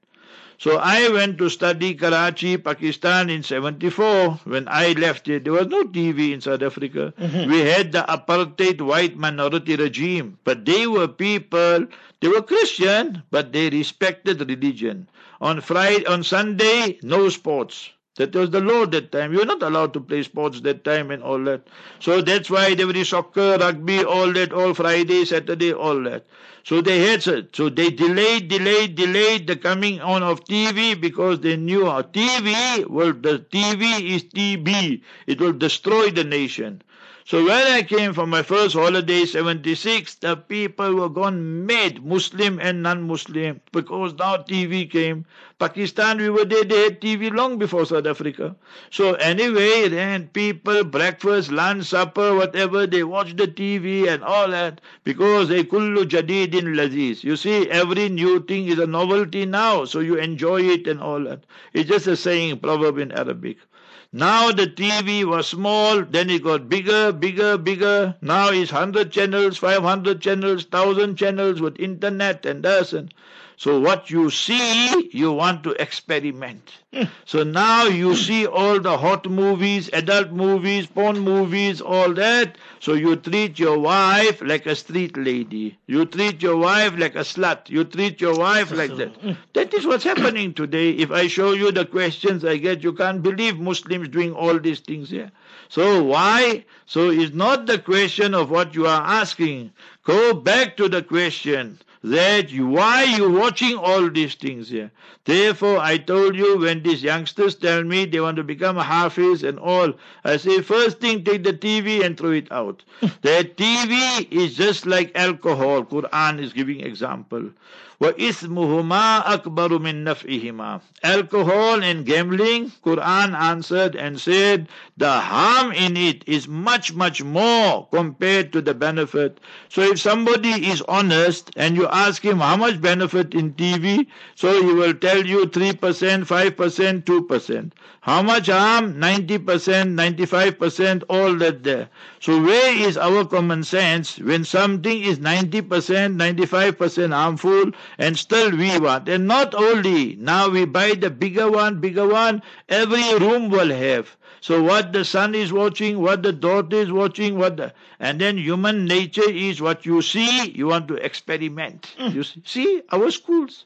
So I went to study Karachi, Pakistan in 74. When I left it, there was no TV in South Africa. Mm-hmm. We had the apartheid white minority regime, but they were people, they were Christian, but they respected religion. On Friday, on Sunday, no sports. That was the law that time. You were not allowed to play sports that time and all that. So that's why they were soccer, rugby, all that, all Friday, Saturday, all that. So they had so they delayed, delayed, delayed the coming on of TV because they knew how TV well the TV is TB. It will destroy the nation. So when I came for my first holiday, 76, the people were gone mad, Muslim and non-Muslim, because now TV came. Pakistan, we were there, they had TV long before South Africa. So anyway, then people, breakfast, lunch, supper, whatever, they watch the TV and all that, because they kullu jadidin laziz. You see, every new thing is a novelty now, so you enjoy it and all that. It's just a saying, proverb in Arabic. Now the TV was small, then it got bigger, bigger, bigger. Now it's 100 channels, 500 channels, 1000 channels with internet and this and so what you see, you want to experiment. Hmm. So now you see all the hot movies, adult movies, porn movies, all that. So you treat your wife like a street lady. You treat your wife like a slut. You treat your wife like that. Hmm. That is what's happening today. If I show you the questions I get, you can't believe Muslims doing all these things here. So why? So it's not the question of what you are asking. Go back to the question. That you, why you watching all these things here. Therefore, I told you when these youngsters tell me they want to become a hafiz and all, I say first thing take the TV and throw it out. that TV is just like alcohol. Quran is giving example. وَإِثْمُهُمَا أَكْبَرُ مِنْ نَفْعِهِمَا Alcohol and gambling, Quran answered and said, the harm in it is much, much more compared to the benefit. So if somebody is honest and you ask him how much benefit in TV, so he will tell you 3%, 5%, 2%. How much harm? 90%, 95%, all that there. So where is our common sense when something is 90%, 95% harmful and still we want? And not only, now we buy the bigger one, bigger one, every room will have. So what the son is watching, what the daughter is watching, what the, and then human nature is what you see, you want to experiment. Mm. You see, see our schools.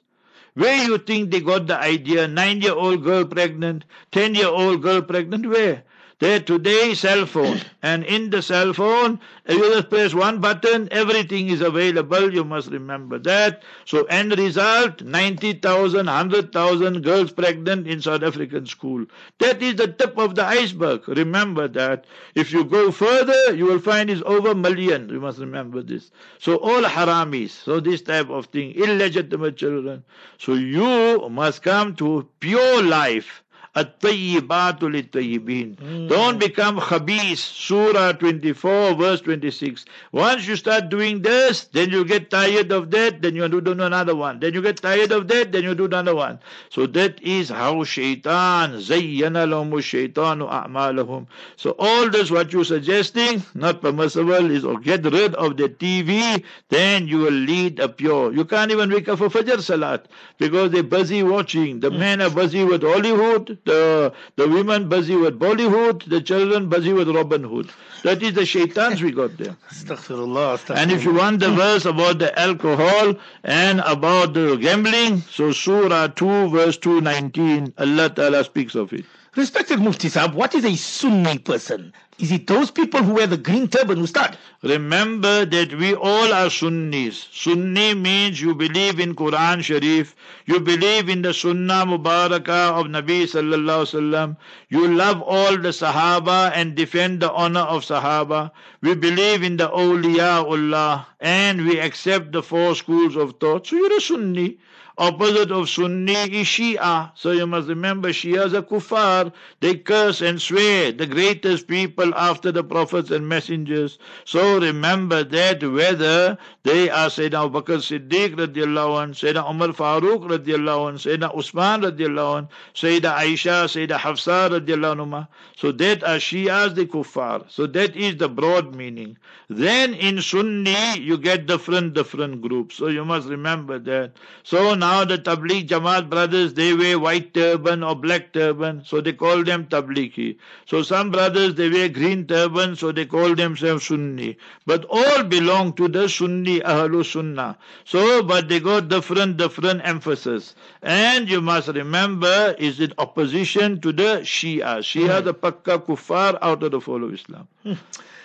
Where you think they got the idea? Nine year old girl pregnant, ten year old girl pregnant, where? There today, cell phone. And in the cell phone, you just press one button, everything is available. You must remember that. So, end result 90,000, 100,000 girls pregnant in South African school. That is the tip of the iceberg. Remember that. If you go further, you will find it's over million. You must remember this. So, all haramis. So, this type of thing, illegitimate children. So, you must come to pure life. At-tayyibatu lit-tayyibin. Mm. Don't become khabis. Surah 24, verse 26. Once you start doing this, then you get tired of that, then you do another one. Then you get tired of that, then you do another one. So that is how shaitan, zayyana lahum shaitanu a'malahum. So all this what you're suggesting, not permissible, is or get rid of the TV, then you will lead a pure. You can't even wake up for Fajr Salat because they're busy watching. The mm. men are busy with Hollywood, the, the women busy with Bollywood, the children busy with Robin Hood. That is the shaitans we got there. Astaghfirullah, astaghfirullah. And if you want the verse about the alcohol and about the gambling, so Surah 2 verse 219, Allah Ta'ala speaks of it. Respected Mufti Sahab, what is a Sunni person? Is it those people who wear the green turban, Ustad? Remember that we all are Sunnis. Sunni means you believe in Quran Sharif, you believe in the Sunnah Mubarakah of Nabi Sallallahu Alaihi Wasallam, you love all the Sahaba and defend the honor of Sahaba. We believe in the Awliyaullah and we accept the four schools of thought. So you're a Sunni. Opposite of Sunni is Shia. So you must remember Shias are kuffar. They curse and swear the greatest people after the prophets and messengers. So remember that whether they are Sayyidina Abu Bakr Siddiq radiallahu anh, Sayyidina Umar Farooq radiallahu anh, Sayyidina Usman radiallahu anh, Sayyidina Aisha, Sayyidina Hafsa radiallahu anhu. So that are Shias the kuffar. So that is the broad meaning. Then in Sunni you get different different groups. So you must remember that. So now now the Tabligh Jamaat brothers, they wear white turban or black turban, so they call them Tablighi. So some brothers, they wear green turban, so they call themselves Sunni. But all belong to the Sunni Ahlu Sunnah. So, but they got different, different emphasis. And you must remember, is it opposition to the Shia. Shia, the Pakka Kuffar, out of the fold of Islam.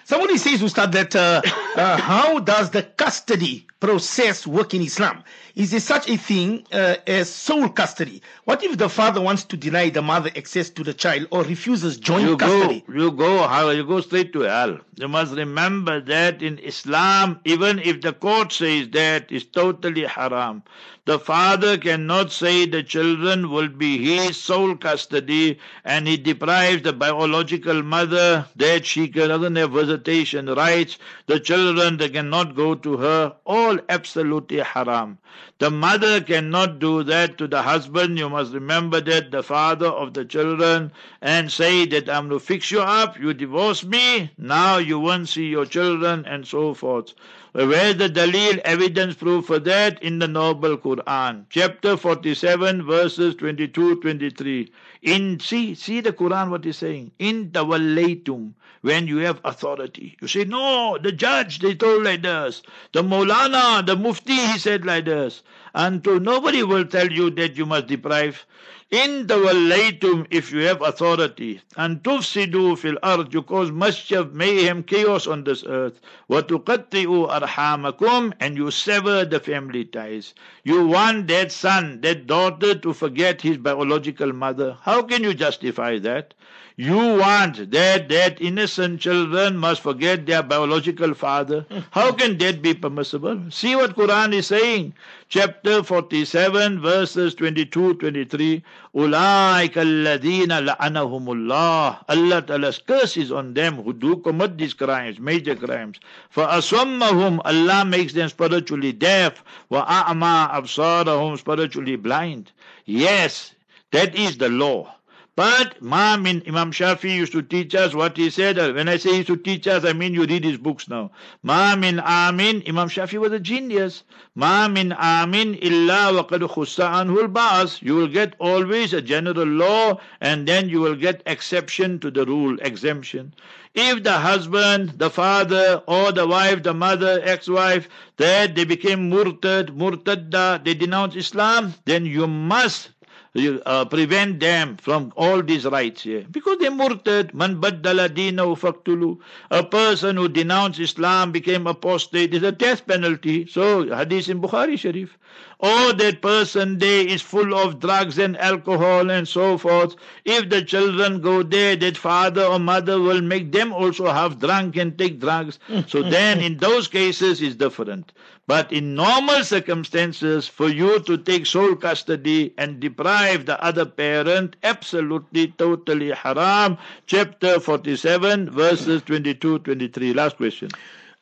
Somebody says, Ustad, that uh, uh, how does the custody process work in Islam? Is there such a thing uh, as sole custody? What if the father wants to deny the mother access to the child or refuses joint you custody? Go, you go how you go straight to hell. You must remember that in Islam, even if the court says that, is totally haram. The father cannot say the children will be his sole custody and he deprives the biological mother that she doesn't have visitation rights. The children, they cannot go to her. All absolutely haram. The mother cannot do that to the husband. You must remember that the father of the children and say that I'm to fix you up. You divorce me. Now you won't see your children and so forth. Where's the dalil evidence proof for that? In the Noble Quran, chapter 47, verses 22, 23. In see, see the Quran what is saying. In tawallaytum, when you have authority. You say, no, the judge, they told like this. The Maulana, the Mufti, he said like this. And to nobody will tell you that you must deprive. In the tawallaytum, if you have authority, and tufsidu fil ard, you cause mischief, mayhem, chaos on this earth. Tuqatti'u arhamakum, and you sever the family ties. You want that son, that daughter to forget his biological mother. How can you justify that? You want that that innocent children must forget their biological father. How can that be permissible? See what Quran is saying. Chapter 47 verses 22 23. Ulaika alladhina la'anahumullah. Allah Ta'ala's curse is on them who do commit these crimes, major crimes. For aswammahum, Allah makes them spiritually deaf. Wa a'ma absarahum, spiritually blind. Yes, that is the law. But Ma'min Imam Shafi used to teach us what he said. Uh, when I say he used to teach us, I mean you read his books now. Ma'min Amin, Imam Shafi was a genius. Ma'min Amin illa waqad khussa anhul ba'as. You will get always a general law and then you will get exception to the rule, exemption. If the husband, the father, or the wife, the mother, ex-wife, that they became murtad, murtadda, they denounce Islam, then you must uh, prevent them from all these rights here. Because they murtad, man baddala dinahu faktulu. A person who denounced Islam became apostate is a death penalty. So, hadith in Bukhari Sharif. Or that person there is full of drugs and alcohol and so forth. If the children go there, that father or mother will make them also half drunk and take drugs. so then in those cases it's different. But in normal circumstances, for you to take sole custody and deprive the other parent, absolutely, totally haram. Chapter 47, verses 22 23. Last question.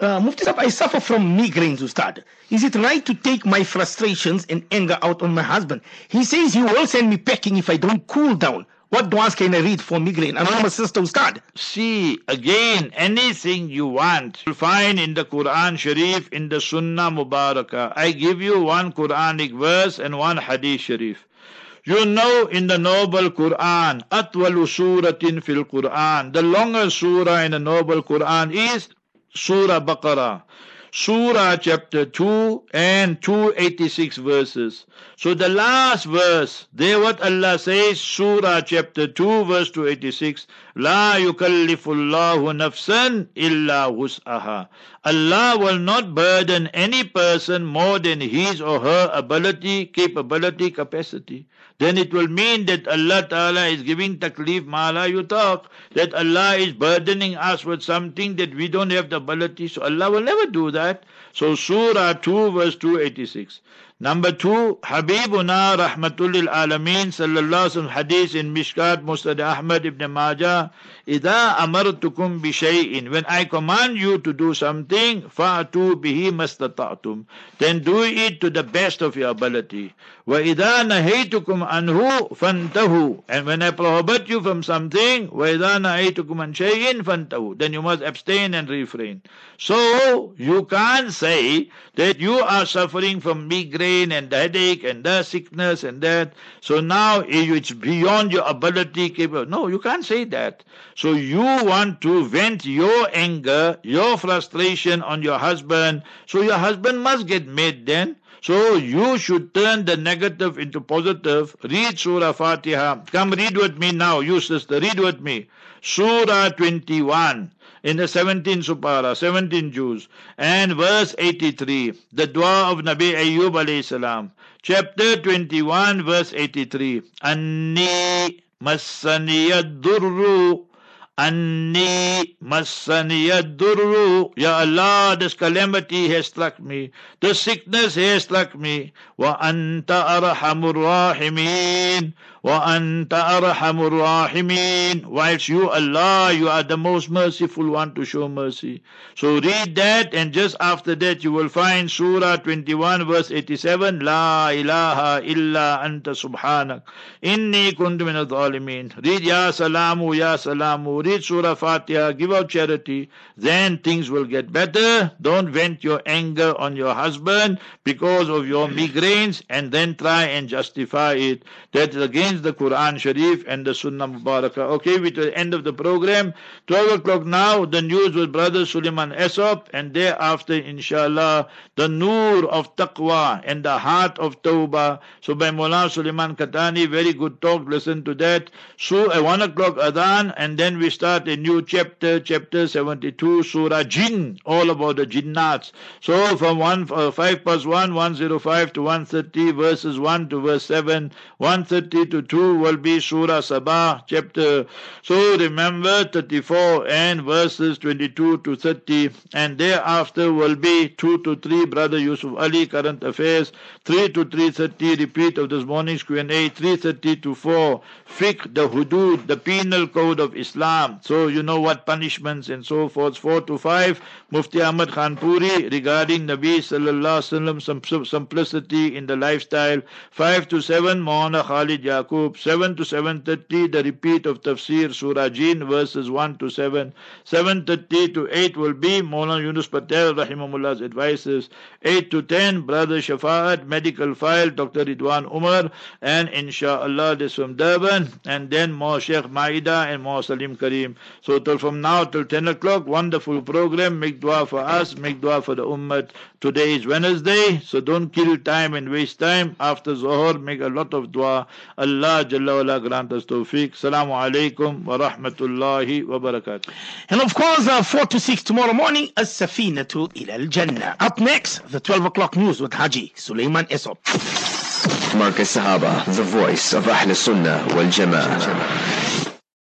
Uh, Mufti Sahib, I suffer from migraines, Ustad. Is it right to take my frustrations and anger out on my husband? He says he will send me packing if I don't cool down. What du'as can I read for migraine? I'm Anonymous sister Ustad. See, again, anything you want, you'll find in the Quran Sharif, in the Sunnah Mubarakah. I give you one Quranic verse and one Hadith Sharif. You know in the noble Quran, Atwalu Suratin fil Quran, the longest surah in the noble Quran is Surah Baqarah. Surah chapter 2 and 286 verses. So the last verse, there what Allah says, Surah chapter 2 verse 286, La yukallifullahu nafsan illa wus'aha. Allah will not burden any person more than his or her ability, capability, capacity then it will mean that Allah Ta'ala is giving taklif mala talk that Allah is burdening us with something that we don't have the ability. So Allah will never do that. So Surah 2 verse 286. Number two, Habibuna Rahmatul Alameen Sallallahu Alaihi Hadith in Mishkat Musnad Ahmad ibn Majah. Ida amartukum bishay'in. When I command you to do something, fa'atu bihi mastata'tum. Then do it to the best of your ability. Wa ida nahaytukum anhu fantahu. And when I prohibit you from something, wa ida nahaytukum an shay'in fantahu. Then you must abstain and refrain. So, you can't say that you are suffering from migraine and headache and the sickness and that. So now it's beyond your ability. No, you can't say that. So you want to vent your anger, your frustration on your husband. So your husband must get mad then. So you should turn the negative into positive. Read Surah Fatiha. Come read with me now, you sister. Read with me. Surah 21 in the 17th Supara, 17 Juz, and verse 83, the dua of Nabi Ayyub alayhi salam. Chapter 21, verse 83. Anni massaniyad Anni massaniyadurru. Ya Allah, this calamity has struck me. The sickness has struck me. Wa anta arhamur rahimin. وَأَنْتَ أَرْحَمُ الرَّاحِمِينَ Whilst you, Allah, you are the most merciful one to show mercy. So read that and just after that you will find Surah 21 verse 87 La ilaha illa anta subhanak inni kuntu min al-zalimin. Read Ya Salamu, Ya Salamu. Read Surah Fatiha, give out charity. Then things will get better. Don't vent your anger on your husband because of your and then try and justify it. That is against the Quran Sharif and the Sunnah Mubarakah. Okay, we to the end of the program. 12 o'clock now, the news with Brother Suleiman Esop, and thereafter, inshallah, the Noor of Taqwa and the heart of Tawbah. So by Mullah Suleiman Katani, very good talk, listen to that. So at 1 o'clock Adhan, and then we start a new chapter, chapter 72, Surah Jinn, all about the Jinnats. So from 1, uh, 5 plus 1, 105 to 130, verses 1 to verse 7, 130 to 2 will be Surah Sabah, chapter. So remember 34 and verses 22 to 30, and thereafter will be 2 to 3, Brother Yusuf Ali, current affairs, 3 to 3.30, repeat of this morning's Q&A, 3.30 to 4, fiqh, the hudud, the penal code of Islam. So you know what punishments and so forth. 4 to 5, Mufti Ahmad Khan Puri regarding Nabi Sallallahu Alaihi Wasallam, simplicity in the lifestyle. 5 to 7, Maulana Khalid Yaqub. 7 to 7.30, the repeat of Tafsir Surah Jin, verses 1 to 7. 7.30 to 8 will be Maulana Yunus Patel, Rahimahullah's advices. 8 to 10, Brother Shafaat, medical file, Dr. Ridwan Umar, and inshallah this from Durban, and then more Sheikh Maida and more Salim Kareem. So till from now till 10 o'clock, wonderful program. Make dua for us, make dua for the Ummah. Today is Wednesday, so don't kill time and waste time. After Zohar, make a lot of dua. Allah Jalla wala grant us tawfiq. Salamu alaykum wa rahmatullahi wa barakatuh. And of course, uh, 4 to 6 tomorrow morning, As-Safinatu ila al-Jannah. Up next, the 12 o'clock news with Haji Suleiman Esop. Markaz Sahaba, the voice of Ahl Sunnah wal Jama'ah.